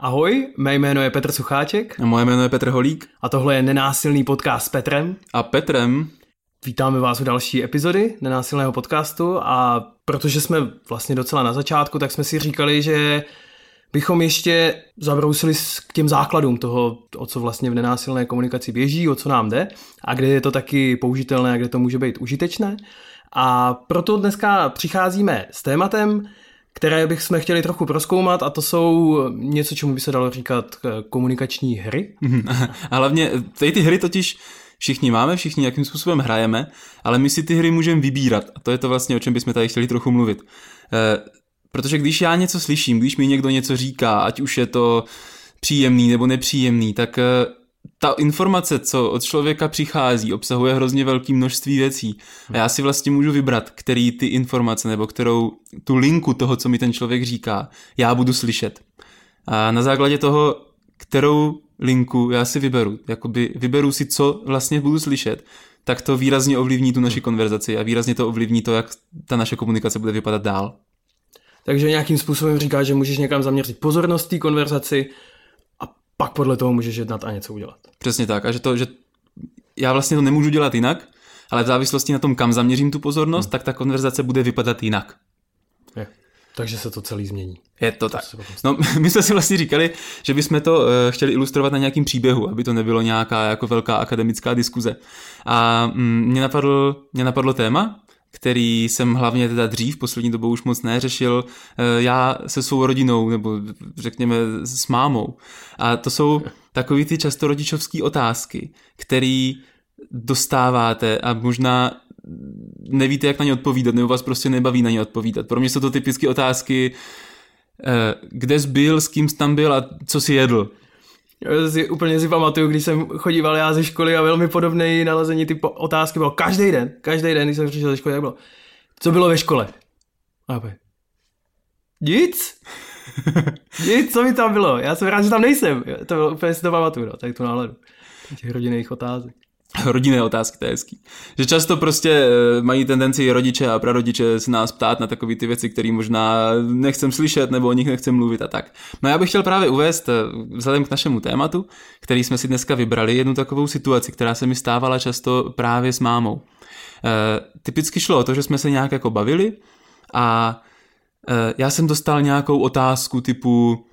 Ahoj, mé jméno je Petr Sucháček. A moje jméno je Petr Holík. A tohle je Nenásilný podcast s Petrem. A Petrem. Vítáme vás u další epizody Nenásilného podcastu a protože jsme vlastně docela na začátku, tak jsme si říkali, že bychom ještě zabrousili k těm základům toho, o co vlastně v nenásilné komunikaci běží, o co nám jde a kde je to taky použitelné a kde to může být užitečné. A proto dneska přicházíme s tématem, které bych jsme chtěli trochu proskoumat a to jsou něco, čemu by se dalo říkat eh, komunikační hry. A hlavně tady ty hry totiž všichni máme, všichni nějakým způsobem hrajeme, ale my si ty hry můžeme vybírat a to je to vlastně, o čem bychom tady chtěli trochu mluvit. E, protože když já něco slyším, když mi někdo něco říká, ať už je to příjemný nebo nepříjemný, tak eh, ta informace, co od člověka přichází, obsahuje hrozně velké množství věcí. A já si vlastně můžu vybrat, který ty informace nebo kterou tu linku toho, co mi ten člověk říká, já budu slyšet. A na základě toho, kterou linku já si vyberu, jakoby vyberu si, co vlastně budu slyšet, tak to výrazně ovlivní tu naši konverzaci a výrazně to ovlivní to, jak ta naše komunikace bude vypadat dál. Takže nějakým způsobem říká, že můžeš někam zaměřit pozornost té konverzaci, pak podle toho můžeš jednat a něco udělat. Přesně tak. A že to, že já vlastně to nemůžu dělat jinak, ale v závislosti na tom, kam zaměřím tu pozornost, hmm. tak ta konverzace bude vypadat jinak. Je. Takže se to celý změní. Je to, to tak. No, my jsme si vlastně říkali, že bychom to uh, chtěli ilustrovat na nějakým příběhu, aby to nebylo nějaká jako velká akademická diskuze. A mm, mě, napadl, mě napadlo téma, který jsem hlavně teda dřív, poslední dobou už moc neřešil, eh, já se svou rodinou, nebo řekněme s mámou. A to jsou takový ty často rodičovské otázky, který dostáváte a možná nevíte, jak na ně odpovídat, nebo vás prostě nebaví na ně odpovídat. Pro mě jsou to typické otázky, eh, kde jsi byl, s kým jsi tam byl a co jsi jedl. Si, úplně si pamatuju, když jsem chodíval já ze školy a velmi podobné nalezení ty otázky bylo každý den, každý den, když jsem přišel ze školy, tak bylo, co bylo ve škole? A já nic? nic, co mi tam bylo? Já jsem rád, že tam nejsem. To bylo úplně si to pamatuju, no, tak tu náladu. Těch rodinných otázek. rodinné otázky, to je hezký. Že často prostě eh, mají tendenci rodiče a prarodiče se nás ptát na takové ty věci, které možná nechcem slyšet nebo o nich nechcem mluvit a tak. No já bych chtěl právě uvést, eh, vzhledem k našemu tématu, který jsme si dneska vybrali, jednu takovou situaci, která se mi stávala často právě s mámou. E, typicky šlo o to, že jsme se nějak jako bavili a e, já jsem dostal nějakou otázku typu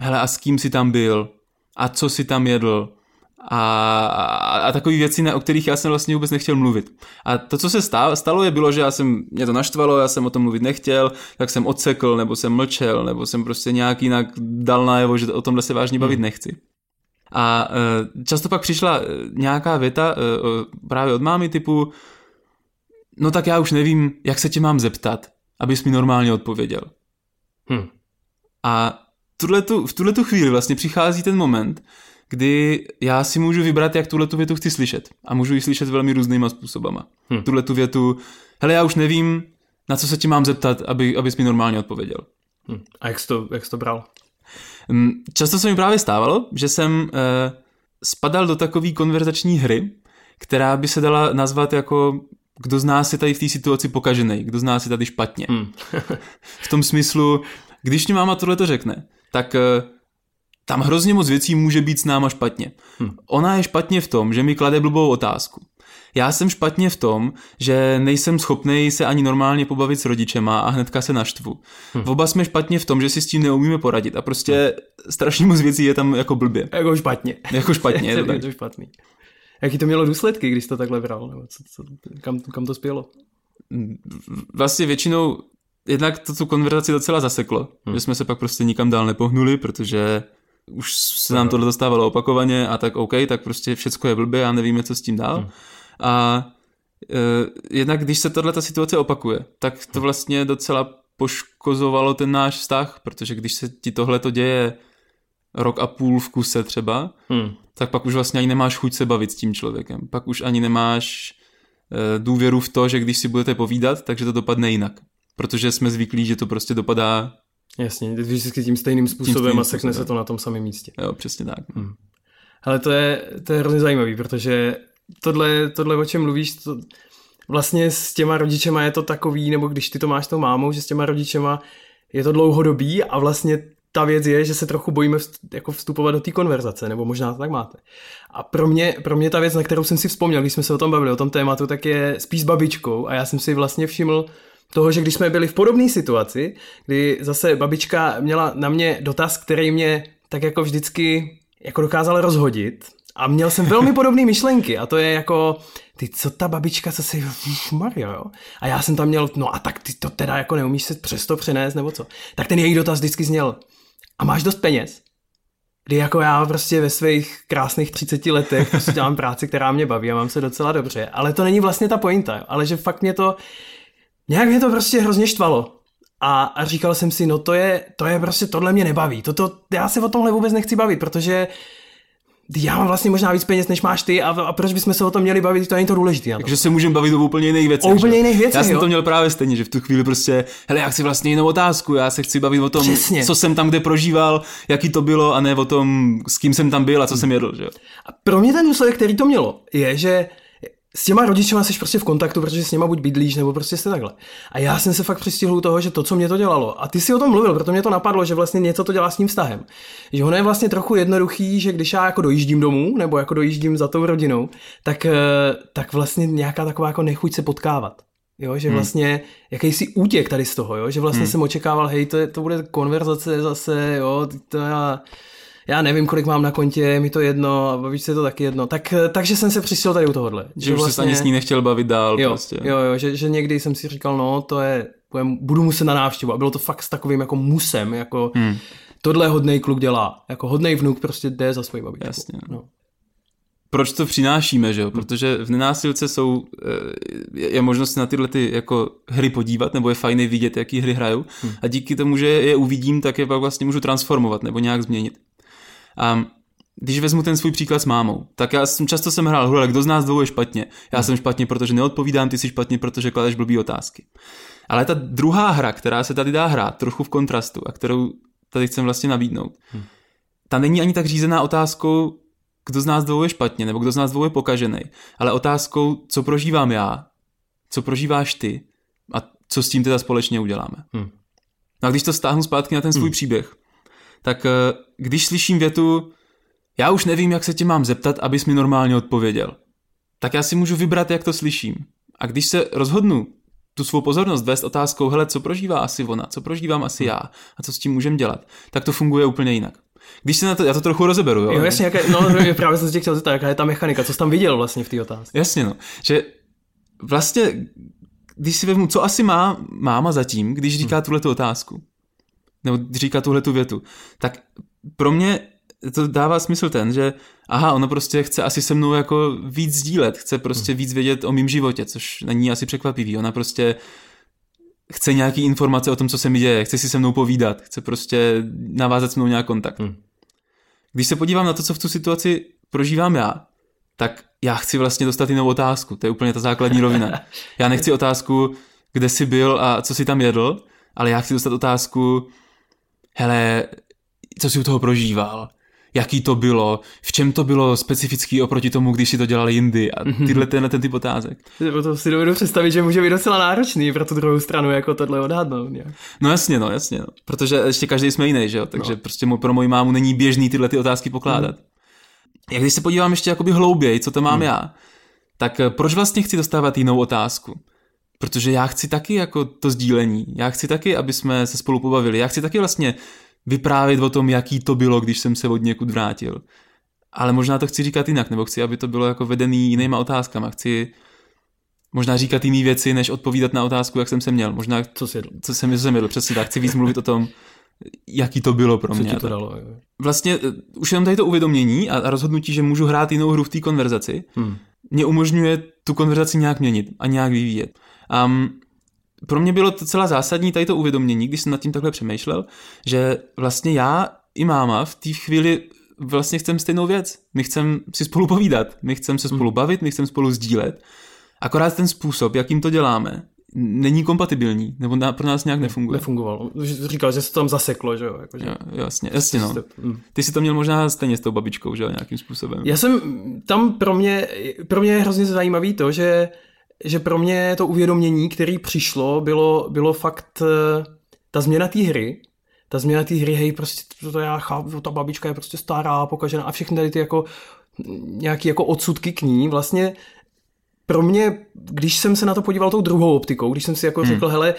hele a s kým jsi tam byl a co jsi tam jedl a, a, a takové věci, o kterých já jsem vlastně vůbec nechtěl mluvit. A to, co se stalo, stalo je bylo, že já jsem, mě to naštvalo, já jsem o tom mluvit nechtěl, tak jsem odsekl, nebo jsem mlčel, nebo jsem prostě nějak jinak dal najevo, že o tomhle se vážně bavit hmm. nechci. A e, často pak přišla e, nějaká věta e, právě od mámy typu, no tak já už nevím, jak se tě mám zeptat, abys mi normálně odpověděl. Hmm. A tuhletu, v tuhle tu chvíli vlastně přichází ten moment, kdy já si můžu vybrat, jak tuhle tu větu chci slyšet. A můžu ji slyšet velmi různýma způsobama. Hmm. Tuhle tu větu, hele, já už nevím, na co se ti mám zeptat, aby, abys mi normálně odpověděl. Hmm. A jak jsi to, jak jsi to bral? Hmm, často se mi právě stávalo, že jsem eh, spadal do takové konverzační hry, která by se dala nazvat jako kdo z nás je tady v té situaci pokažený, kdo z nás je tady špatně. Hmm. v tom smyslu, když mi máma tohle to řekne, tak eh, tam hrozně moc věcí může být s náma špatně. Hm. Ona je špatně v tom, že mi klade blbou otázku. Já jsem špatně v tom, že nejsem schopný se ani normálně pobavit s rodičema a hnedka se naštvu. Hm. Oba jsme špatně v tom, že si s tím neumíme poradit a prostě hm. strašně moc věcí je tam jako blbě. Jako špatně. Jako špatně. je to, tak. to špatný. Jaký to mělo důsledky, když to takhle bral? Nebo co, co, kam, kam to spělo? Vlastně většinou jednak to tu konverzaci docela zaseklo, hmm. že jsme se pak prostě nikam dál nepohnuli, protože už se nám tohle dostávalo opakovaně a tak OK, tak prostě všecko je blbě a nevíme, co s tím dál. Hmm. A e, jednak když se tahle situace opakuje, tak to vlastně docela poškozovalo ten náš vztah, protože když se ti tohle to děje rok a půl v kuse třeba, hmm. tak pak už vlastně ani nemáš chuť se bavit s tím člověkem. Pak už ani nemáš e, důvěru v to, že když si budete povídat, takže to dopadne jinak. Protože jsme zvyklí, že to prostě dopadá Jasně, vždycky tím stejným způsobem tím a sekne se to na tom samém místě. Jo, přesně tak. Hmm. Ale to je, to je hrozně zajímavý, protože tohle, tohle o čem mluvíš, to, vlastně s těma rodičema je to takový, nebo když ty to máš s tou mámou, že s těma rodičema je to dlouhodobý a vlastně ta věc je, že se trochu bojíme jako vstupovat do té konverzace, nebo možná to tak máte. A pro mě, pro mě ta věc, na kterou jsem si vzpomněl, když jsme se o tom bavili, o tom tématu, tak je spíš s babičkou a já jsem si vlastně všiml toho, že když jsme byli v podobné situaci, kdy zase babička měla na mě dotaz, který mě tak jako vždycky jako dokázal rozhodit a měl jsem velmi podobné myšlenky a to je jako, ty co ta babička, co si, Mario, jo? A já jsem tam měl, no a tak ty to teda jako neumíš se přesto přenést, nebo co? Tak ten její dotaz vždycky zněl, a máš dost peněz? Kdy jako já prostě ve svých krásných 30 letech prostě dělám práci, která mě baví a mám se docela dobře, ale to není vlastně ta pointa, ale že fakt mě to, nějak mě to prostě hrozně štvalo. A, a říkal jsem si, no to je, to je prostě, tohle mě nebaví. Toto, já se o tomhle vůbec nechci bavit, protože já mám vlastně možná víc peněz, než máš ty a, a proč bychom se o tom měli bavit, to není to důležité. Takže se můžeme bavit o úplně jiných věcech. O úplně jiných věcech, Já jsem jo. to měl právě stejně, že v tu chvíli prostě, hele, já chci vlastně jinou otázku, já se chci bavit o tom, Přesně. co jsem tam kde prožíval, jaký to bylo a ne o tom, s kým jsem tam byl a co jsem jedl, že. A pro mě ten důsledek, který to mělo, je, že s těma rodičema jsi prostě v kontaktu, protože s nima buď bydlíš, nebo prostě jste takhle. A já jsem se fakt přistihl u toho, že to, co mě to dělalo, a ty si o tom mluvil, proto mě to napadlo, že vlastně něco to dělá s tím vztahem. Že ono je vlastně trochu jednoduchý, že když já jako dojíždím domů, nebo jako dojíždím za tou rodinou, tak, eh, tak vlastně nějaká taková jako nechuť se potkávat. Jo, že vlastně jakýsi útěk tady z toho, jo, že vlastně jsem očekával, hej, to, je, to bude konverzace zase, jo, to já, já nevím, kolik mám na kontě, je mi to jedno, a babičce je to taky jedno. Tak, takže jsem se přistil tady u tohohle. Že už se ani s ní nechtěl bavit dál vlastně- jo, prostě. Jo, jo, že, že někdy jsem si říkal, no, to je, budu muset na návštěvu. A bylo to fakt s takovým jako musem, jako hmm. tohle hodnej kluk dělá. Jako hodnej vnuk prostě jde za svojí babičkou. Jasně. No. proč to přinášíme, že jo? Protože v nenásilce jsou, eh, je je možnost se na tyhle ty jako hry podívat, nebo je fajné vidět, jaký hry hrajou. A díky tomu, že je uvidím, tak je pak vlastně můžu transformovat nebo nějak změnit. A když vezmu ten svůj příklad s mámou, tak já jsem často jsem hrál hru, ale kdo z nás dvou je špatně? Já jsem špatně, protože neodpovídám, ty jsi špatně, protože kladeš blbý otázky. Ale ta druhá hra, která se tady dá hrát, trochu v kontrastu a kterou tady chcem vlastně nabídnout, ta není ani tak řízená otázkou, kdo z nás dvou je špatně, nebo kdo z nás dvou je pokažený, ale otázkou, co prožívám já, co prožíváš ty a co s tím teda společně uděláme. Hmm. No a když to stáhnu zpátky na ten svůj příběh, tak eh, když slyším větu, já už nevím, jak se tě mám zeptat, abys mi normálně odpověděl, tak já si můžu vybrat, jak to slyším. A když se rozhodnu tu svou pozornost vést otázkou, hele, co prožívá asi ona, co prožívám asi já a co s tím můžem dělat, tak to funguje úplně jinak. Když se na to, já to trochu rozeberu, jo? Jo, jasně, jaké, no právě jsem se tě chtěl zeptat, jaká je ta mechanika, co jsi tam viděl vlastně v té otázce. Jasně, no. Že vlastně, když si vezmu, co asi má máma zatím, když říká tuhle tu otázku, nebo říká tuhle tu větu, tak pro mě to dává smysl ten, že aha, ona prostě chce asi se mnou jako víc sdílet, chce prostě víc vědět o mém životě, což není asi překvapivý. Ona prostě chce nějaký informace o tom, co se mi děje, chce si se mnou povídat, chce prostě navázat s mnou nějak kontakt. Hmm. Když se podívám na to, co v tu situaci prožívám já, tak já chci vlastně dostat jinou otázku. To je úplně ta základní rovina. Já nechci otázku, kde jsi byl a co jsi tam jedl, ale já chci dostat otázku, hele, co jsi u toho prožíval, jaký to bylo, v čem to bylo specifický oproti tomu, když si to dělali jindy a tyhle tenhle ten typ otázek. To si dovedu představit, že může být docela náročný pro tu druhou stranu jako tohle odhadnout. nějak. No jasně, no jasně, no. protože ještě každý jsme jiný, že jo, takže no. prostě pro moji mámu není běžný tyhle ty otázky pokládat. Mm. Jak když se podívám ještě jakoby hlouběji, co to mám mm. já, tak eh, proč vlastně chci dostávat jinou otázku? Protože já chci taky jako to sdílení, já chci taky, aby jsme se spolu pobavili, já chci taky vlastně vyprávět o tom, jaký to bylo, když jsem se od někud vrátil. Ale možná to chci říkat jinak, nebo chci, aby to bylo jako vedený jinýma otázkama. Chci možná říkat jiné věci, než odpovídat na otázku, jak jsem se měl. Možná, Co si jedl? co jsem, co jsem jedl, přesně tak. Chci víc mluvit o tom, jaký to bylo pro Co mě. ti to dalo? Jo. Vlastně eh, už jenom tady to uvědomění a a rozhodnutí, že můžu hrát jinou hru v té konverzaci, Hmm. mě umožňuje tu konverzaci nějak měnit a nějak vyvíjet. Um, pro mě bylo to celá zásadní tady to uvědomění, když jsem nad tím takhle přemýšlel, že vlastně já i máma v té chvíli vlastně chcem stejnou věc. My chcem si spolu povídat, my chcem se spolu bavit, my chcem spolu sdílet. Akorát ten způsob, jakým to děláme, není kompatibilní, nebo na, pro nás nějak nefunguje. Nefungovalo. Říkal, že se to tam zaseklo, že jo? Jako, že... Jo, jasně, jasně no. Mm. Ty si to měl možná stejně s tou babičkou, že jo, nějakým způsobem. Já jsem tam pro mě, pro mě je hrozně zajímavý to, že, že pro mě to uvědomění, který přišlo, bylo, bylo fakt eh, ta změna té hry, ta změna té hry, hej, prostě to, to já chápu, ta babička je prostě stará, pokažená a všechny tady ty jako nějaký jako odsudky k ní, vlastně pro mě, když jsem se na to podíval tou druhou optikou, když jsem si jako hmm. řekl, hele,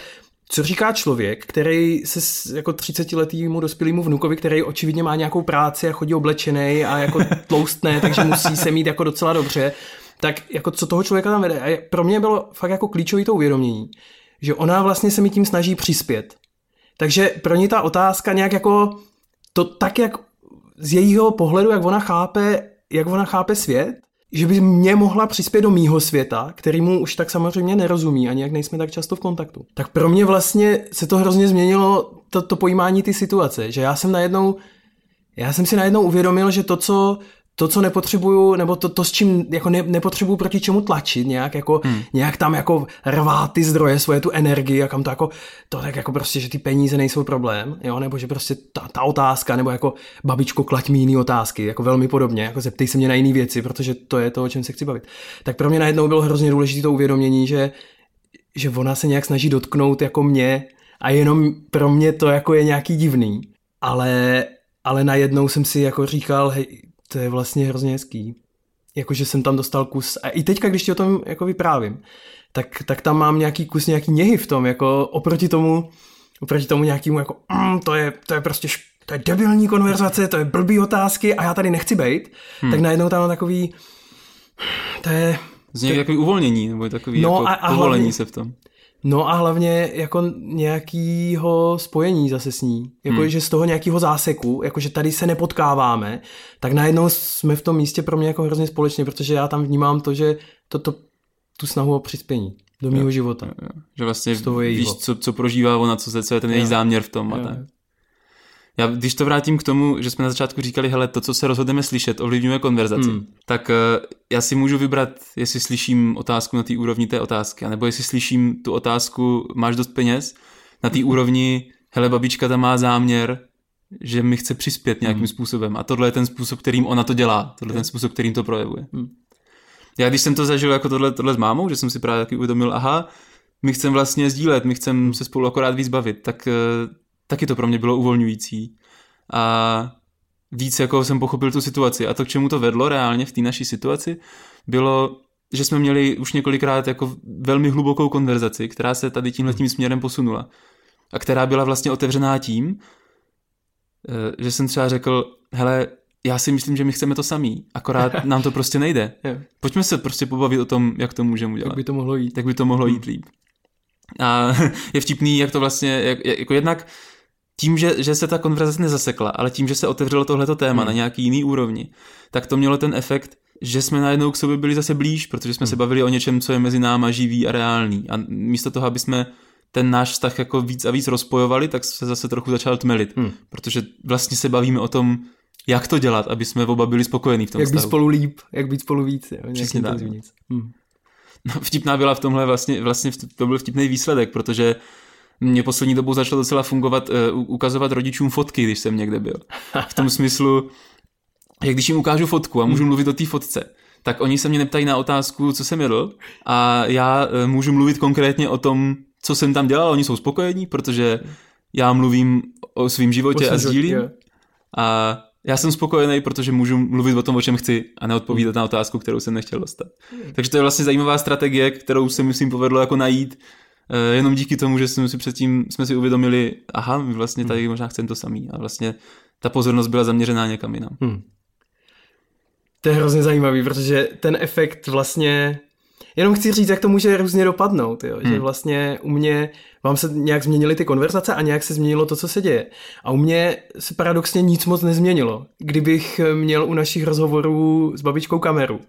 co říká člověk, který se jako 30 letýmu dospělému vnukovi, který očividně má nějakou práci a chodí oblečený a jako tloustné, takže musí se mít jako docela dobře, tak jako co toho člověka tam vede. A pro mě bylo fakt jako klíčový to uvědomění, že ona vlastně se mi tím snaží přispět. Takže pro ní ta otázka nějak jako to tak, jak z jejího pohledu, jak ona chápe, jak ona chápe svět, že by mě mohla přispět do mýho světa, kterýmu už tak samozřejmě nerozumí, ani jak nejsme tak často v kontaktu. Tak pro mě vlastně se to hrozně změnilo, to, to pojímání ty situace, že já jsem najednou, já jsem si najednou uvědomil, že to, co to, co nepotřebuju, nebo to, to s čím jako ne, nepotřebuju proti čemu tlačit, nějak, jako, hmm. nějak tam jako rvát ty zdroje, svoje tu energii a kam to jako, to tak jako prostě, že ty peníze nejsou problém, jo, nebo že prostě ta, ta otázka, nebo jako babičko, klať mi jiný otázky, jako velmi podobně, jako zeptej se mě na jiné věci, protože to je to, o čem se chci bavit. Tak pro mě najednou bylo hrozně důležité to uvědomění, že, že ona se nějak snaží dotknout jako mě a jenom pro mě to jako je nějaký divný, ale ale najednou jsem si jako říkal, hej, to je vlastně hrozně hezký. Jakože jsem tam dostal kus, a i teďka, když ti o tom jako vyprávím, tak, tak tam mám nějaký kus, nějaký něhy v tom, jako oproti tomu, oproti tomu nějakému jako, mm, to, je, to je prostě šp- to je debilní konverzace, to je blbý otázky a já tady nechci být, hmm. tak najednou tam mám takový, to je... Z něj takový uvolnění, nebo takový no jako a, a povolení hlavně, se v tom. No a hlavně jako nějakýho spojení zase s ní. Jako, hmm. že z toho nějakého záseku, jakože tady se nepotkáváme, tak najednou jsme v tom místě pro mě jako hrozně společně, protože já tam vnímám to, že to, to, tu snahu o přispění do mého života. Jo, jo. Že vlastně víš, co, co prožívá ona, co, co je ten její záměr v tom. A tak. Já, když to vrátím k tomu, že jsme na začátku říkali, hele, to, co se rozhodneme slyšet, ovlivňuje konverzaci, hmm. tak uh, já si můžu vybrat, jestli slyším otázku na té úrovni té otázky, nebo jestli slyším tu otázku, máš dost peněz, na té hmm. úrovni, hele, babička tam má záměr, že mi chce přispět nějakým hmm. způsobem. A tohle je ten způsob, kterým ona to dělá. Tohle je ten způsob, kterým to projevuje. Hmm. Já když jsem to zažil jako tohle, tohle s mámou, že jsem si právě taky uvědomil, aha, my chceme vlastně sdílet, my chceme hmm. se spolu akorát víc bavit, tak eh, taky to pro mě bylo uvolňující. A víc jako jsem pochopil tu situaci. A to, k čemu to vedlo reálně v té naší situaci, bylo, že jsme měli už několikrát jako velmi hlubokou konverzaci, která se tady tímhle tím směrem posunula. A která byla vlastně otevřená tím, eh, že jsem třeba řekl, hele, já si myslím, že my chceme to samý, akorát nám to prostě nejde. Pojďme se prostě pobavit o tom, jak to můžeme udělat. Jak by to mohlo jít. Jak by to mohlo jít líp. A je vtipný, jak to vlastně, jak, jako jednak tím, že, že se ta konverzace nezasekla, ale tím, že se otevřelo tohleto téma hmm. na nějaký jiný úrovni, tak to mělo ten efekt, že jsme najednou k sobě byli zase blíž, protože jsme hmm. se bavili o něčem, co je mezi náma živý a reálný. A místo toho, aby jsme ten náš vztah jako víc a víc rozpojovali, tak se zase trochu začal tmelit, hmm. protože vlastně se bavíme o tom, jak to dělat, aby jsme oba byli spokojení v tom Jak být spolu líp, jak být spolu víc. Jo, Přesně tak. Hmm. No, vtipná byla v tomhle vlastně, vlastně to byl vtipný výsledek, protože mě poslední dobou začalo docela fungovat, uh, ukazovat rodičům fotky, když jsem někde byl. V tom smyslu, jak když jim ukážu fotku a můžu hmm. mluvit o té fotce, tak oni se mě neptají na otázku, co jsem jedl a já uh, můžu mluvit konkrétně o tom, co jsem tam dělal, oni jsou spokojení, protože já mluvím o svém životě a sdílím. A já jsem spokojený, protože můžu mluvit o tom, o čem chci a neodpovídat na otázku, kterou jsem nechtěl dostat. Hmm. Takže to je vlastně zajímavá strategie, kterou se myslím povedlo jako najít Eh, jenom díky tomu, že jsme si předtím jsme si uvědomili, aha, my vlastně tady možná chceme to samý a vlastně ta pozornost byla zaměřená někam jinam. Hmm. To je hrozně zajímavý, protože ten efekt vlastně Jenom chci říct, jak to může různě dopadnout, jo? Hmm. že vlastně u mě vám se nějak změnily ty konverzace a nějak se změnilo to, co se děje. A u mě se paradoxně nic moc nezměnilo. Kdybych měl u našich rozhovorů s babičkou kameru,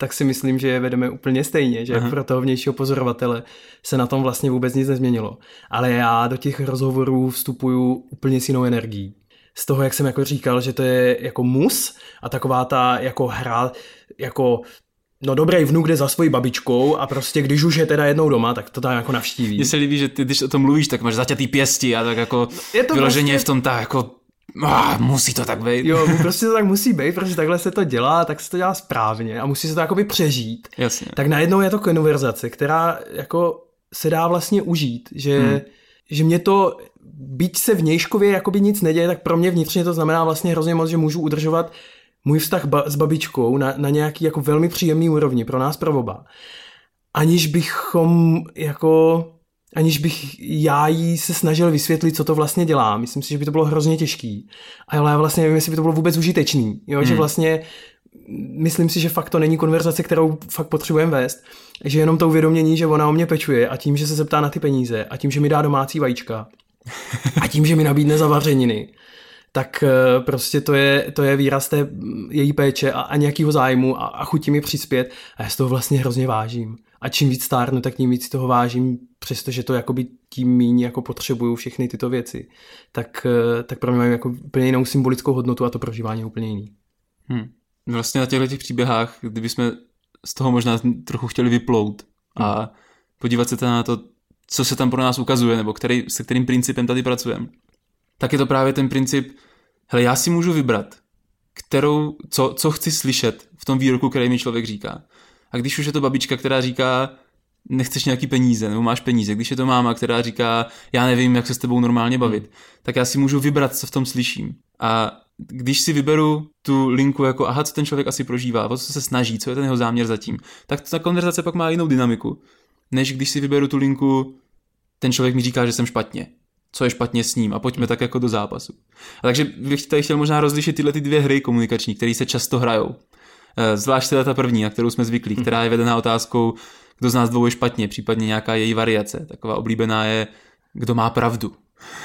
tak si myslím, že je vedeme úplně stejně, že Aha. pro toho vnějšího pozorovatele se na tom vlastně vůbec nic nezměnilo. Ale já do těch rozhovorů vstupuju úplně s jinou energií. Z toho, jak jsem jako říkal, že to je jako mus a taková ta jako hra, jako no dobrý vnuk jde za svojí babičkou a prostě když už je teda jednou doma, tak to tam jako navštíví. Mně se líbí, že ty, když o tom mluvíš, tak máš zaťatý pěsti a tak jako je to vyloženě prostě... v tom ta jako Ah, musí to tak být. Jo, prostě to tak musí být, protože takhle se to dělá, tak se to dělá správně a musí se to jakoby přežít. Jasně. Tak najednou je to konverzace, která jako se dá vlastně užít, že, hmm. že mě to byť se vnějškově jakoby nic neděje, tak pro mě vnitřně to znamená vlastně hrozně moc, že můžu udržovat můj vztah ba- s babičkou na, na nějaký jako velmi příjemný úrovni pro nás pro oba. Aniž bychom jako aniž bych já jí se snažil vysvětlit, co to vlastně dělá. Myslím si, že by to bylo hrozně těžký. Ale já vlastně nevím, jestli by to bylo vůbec užitečný. Jo? Hmm. Že vlastně myslím si, že fakt to není konverzace, kterou fakt potřebujeme vést. Že jenom to uvědomění, že ona o mě pečuje a tím, že se zeptá na ty peníze a tím, že mi dá domácí vajíčka a tím, že mi nabídne zavařeniny, tak eh, prostě to je, to je výraz té její péče a, a nějakého zájmu a, a chutí mi přispět a já z toho vlastně hrozně vážím. A čím víc stárnu, tak tím víc toho vážím, přestože to jakoby tím méně jako potřebuju všechny tyto věci. Tak, eh, tak pro mě mají jako úplně jinou symbolickou hodnotu a to prožívání je úplně jiný. Hmm. Vlastně na těchto těch příběhách, kdybychom z toho možná trochu chtěli vyplout a hmm. podívat se na to, co se tam pro nás ukazuje, nebo který, se kterým principem tady pracujeme, tak je to právě ten princip, hele, já si můžu vybrat, kterou, co, co chci slyšet v tom výroku, který mi člověk říká. A když už je to babička, která říká, nechceš nějaký peníze, nebo máš peníze, když je to máma, která říká, já nevím, jak se s tebou normálně bavit, hmm. tak já si můžu vybrat, co v tom slyším. A když si vyberu tu linku jako, aha, co ten člověk asi prožívá, o co se snaží, co je ten jeho záměr zatím, tak ta konverzace pak má jinou dynamiku, než když si vyberu tu linku, ten člověk mi říká, že jsem špatně, co je špatně s ním a pojďme tak jako do zápasu. A takže bych tady chtěl možná rozlišit tyhle ty dvě hry komunikační, které se často hrajou. Eh, zvlášť teda ta první, na kterou jsme zvyklí, hmm. která je vedená otázkou, kdo z nás dvou je špatně, případně nějaká její variace. Taková oblíbená je, kdo má pravdu.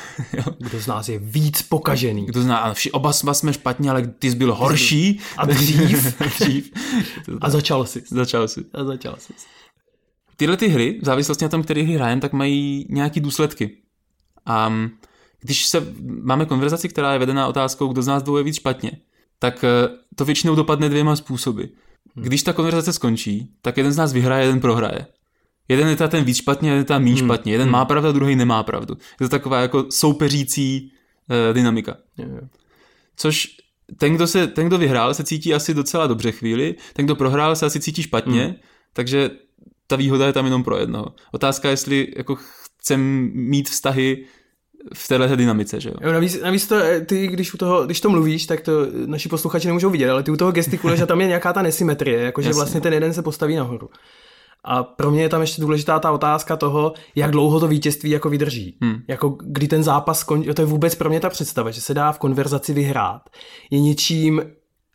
Kdo z nás je víc pokažený. Kdo z nás, vši, oba jsme špatně, ale ty jsi byl horší. A dřív. dřív. A začal jsi. Začal jsi. A začal jsi. Tyhle ty hry, v závislosti na tom, který hry hrajeme, tak mají nějaký důsledky. A když se, máme konverzaci, která je vedená otázkou, kdo z nás dvou je víc špatně, tak eh, to většinou dopadne dvěma způsoby. Hmm. Když ta konverzace skončí, tak jeden z nás vyhraje, jeden prohraje. Jeden je ten víc špatně, jeden je tam méně hmm. špatně. Jeden hmm. má pravdu, druhý nemá pravdu. Je to taková jako soupeřící uh, dynamika. Což ten kdo, se, ten, kdo vyhrál, se cítí asi docela dobře chvíli, ten, kdo prohrál, se asi cítí špatně, hmm. takže ta výhoda je tam jenom pro jednoho. Otázka, jestli jako chcem mít vztahy v téhle dynamice, že jo? jo navíc, navíc to, eh, ty, když, u toho, když to mluvíš, tak to naši posluchači nemůžou vidět, ale ty u toho gestikuluješ a tam je nějaká ta nesymetrie, jakože vlastně ten jeden se postaví nahoru. A pro mě je tam ještě důležitá ta otázka toho, jak dlouho to vítězství jako vydrží. Hmm. Jako kdy ten zápas skončí, to je vůbec pro mě ta představa, že se dá v konverzaci vyhrát. Je něčím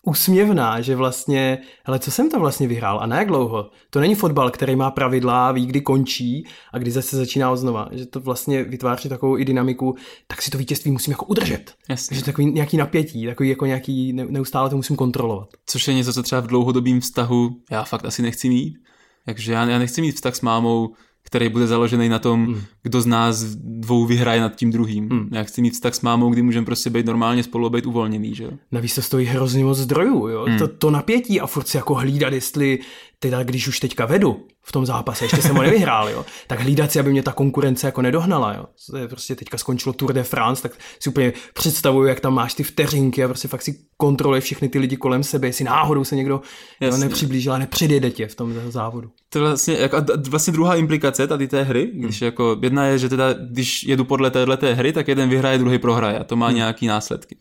úsměvná, že vlastně, ale co jsem to vlastně vyhrál a na jak dlouho? To není fotbal, který má pravidla, ví, kdy končí a kdy zase začíná znova. Že to vlastně vytváří takovou i dynamiku, tak si to vítězství musím jako udržet. Jasně. Že takový nějaký napětí, takový jako nějaký, neustále to musím kontrolovat. Což je něco, co třeba v dlouhodobém vztahu já fakt asi nechci mít. Takže já, já nechci mít vztah s mámou, který bude založený na tom, hmm. Kdo z nás dvou vyhraje nad tím druhým. Hmm. Já chci mít vztah s mámou, kdy můžeme prostě být normálně spolu být uvolněný, že jo. Navíc to stojí hrozně moc zdrojů, jo. Hmm. To, to napětí a furt si jako hlídat, jestli teda když už teďka vedu v tom zápase, ještě jsem ho nevyhrál, jo, tak hlídat si, aby mě ta konkurence jako nedohnala, jo. To je prostě teďka skončilo Tour de France, tak si úplně představuju, jak tam máš ty vteřinky a prostě fakt si kontroluje všechny ty lidi kolem sebe, jestli náhodou se někdo jo, nepřiblížil a nepředjede tě v tom závodu. To je vlastně, jako, vlastně druhá implikace tady té hry, hmm. když jako jedna je, že teda, když jedu podle téhle hry, tak jeden vyhraje, druhý prohraje a to má hmm. nějaký následky.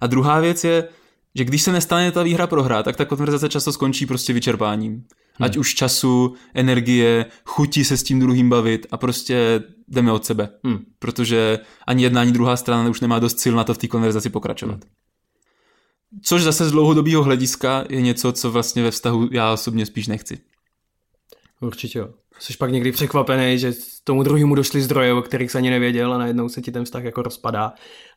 A druhá věc je, že když se nestane ta výhra prohra, tak ta konverzace často skončí prostě vyčerpáním. Hmm. Ať už času, energie, chuti se s tím druhým bavit a prostě jdeme od sebe. Hmm. Protože ani jedna, ani druhá strana už nemá dost sil na to v té konverzaci pokračovat. Hmm. Což zase z dlouhodobého hlediska je něco, co vlastně ve vztahu já osobně spíš nechci. Určitě jo. Jsi pak někdy překvapený, že tomu druhému došly zdroje, o kterých se ani nevěděl a najednou se ti ten vztah jako rozpadá.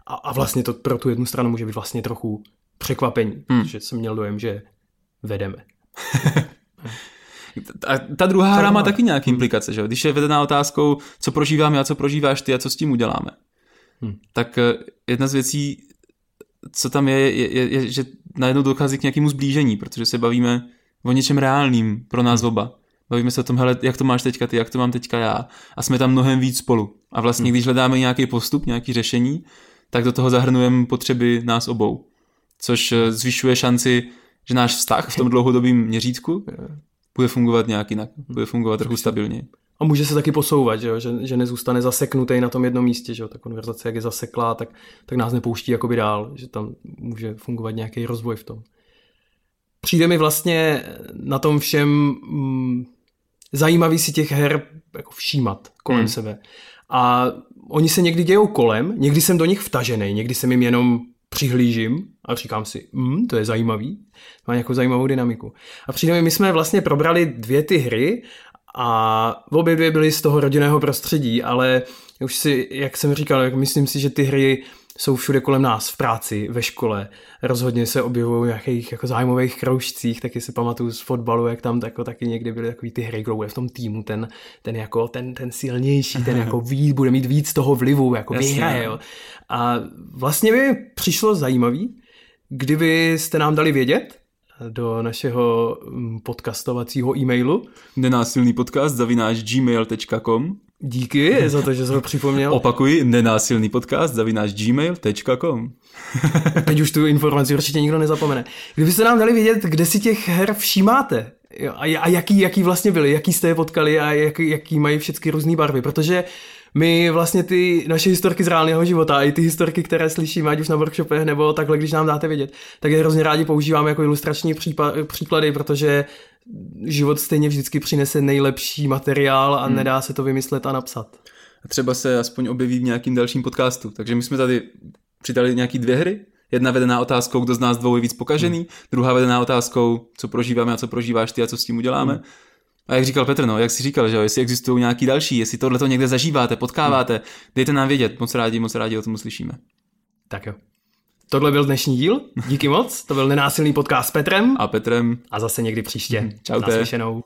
A, a vlastně to pro tu jednu stranu může být vlastně trochu překvapení, hmm. protože jsem měl dojem, že vedeme. A ta druhá hra má taky nějaké hmm. implikace, že? Když je vedená otázkou, co prožívám já, co prožíváš ty a co s tím uděláme. Hmm. Tak eh, jedna z věcí, co tam je, je, je, je, že najednou dochází k nějakému zblížení, protože se bavíme o něčem reálným pro nás hmm. oba. Bavíme se o tom, hele, jak to máš teďka ty, jak to mám teďka já. A jsme tam mnohem víc spolu. A vlastně, hmm. když hledáme nějaký postup, nějaký řešení, tak do toho zahrnujeme potřeby nás obou což eh, zvyšuje šanci, že náš vztah v tom dlouhodobém měřítku bude fungovat nějak jinak, bude fungovat trochu stabilně. a může se taky posouvat, že, jo? Že, že nezůstane zaseknutý na tom jednom místě, že jo? ta konverzace, jak je zaseklá, tak, tak nás nepouští jakoby dál, že tam může fungovat nějaký rozvoj v tom. Přijde mi vlastně na tom všem mm, zajímavý si těch her jako všímat kolem hmm. sebe. A oni se někdy dějou kolem, někdy jsem do nich vtažený, někdy jsem jim jenom přihlížím a říkám si, mm, to je zajímavý, má nějakou zajímavou dynamiku. A přijde mi, my jsme vlastně probrali dvě ty hry a obě dvě byly z toho rodinného prostředí, ale už si, jak jsem říkal, jak myslím si, že ty hry jsou všude kolem nás, v práci, ve škole. Rozhodně se objevují v nějakých jako zájmových kroužcích, taky si pamatuju z fotbalu, jak tam jako taky někdy byly takový ty hry, kdo bude v tom týmu, ten, ten jako ten, ten silnější, ten jako víc, bude mít víc toho vlivu, jako Jasně. vyhraje. Jo. A vlastně mi přišlo zajímavý, kdybyste nám dali vědět, do našeho mm, podcastovacího e-mailu. Nenásilný podcast zavináš gmail.com Díky za to, že jsi ho připomněl. Opakuji, nenásilný podcast zavináš gmail.com Teď už tu informaci určitě nikdo nezapomene. Kdybyste nám dali vědět, kde si těch her všímáte a jaký, jaký vlastně byly, jaký jste je potkali a jaký, jaký mají všechny různé barvy, protože my vlastně ty naše historky z reálného života a i ty historky, které slyšíme, ať už na workshopech nebo takhle, když nám dáte vědět, tak je hrozně rádi používáme jako ilustrační příklady, protože život stejně vždycky přinese nejlepší materiál a hmm. nedá se to vymyslet a napsat. A třeba se aspoň objeví v nějakým dalším podcastu. Takže my jsme tady přidali nějaký dvě hry. Jedna vedená otázkou, kdo z nás dvou je víc pokažený, hmm. druhá vedená otázkou, co prožíváme a co prožíváš ty a co s tím uděláme. Hmm. A jak říkal Petr, no, jak si říkal, že jo, jestli existují nějaký další, jestli tohle to někde zažíváte, potkáváte, hmm. dejte nám vědět, moc rádi, moc rádi o tom slyšíme. Tak jo. Tohle byl dnešní díl, díky moc, to byl nenásilný podcast s Petrem. A Petrem. A zase někdy příště. Čau. Naslyšenou.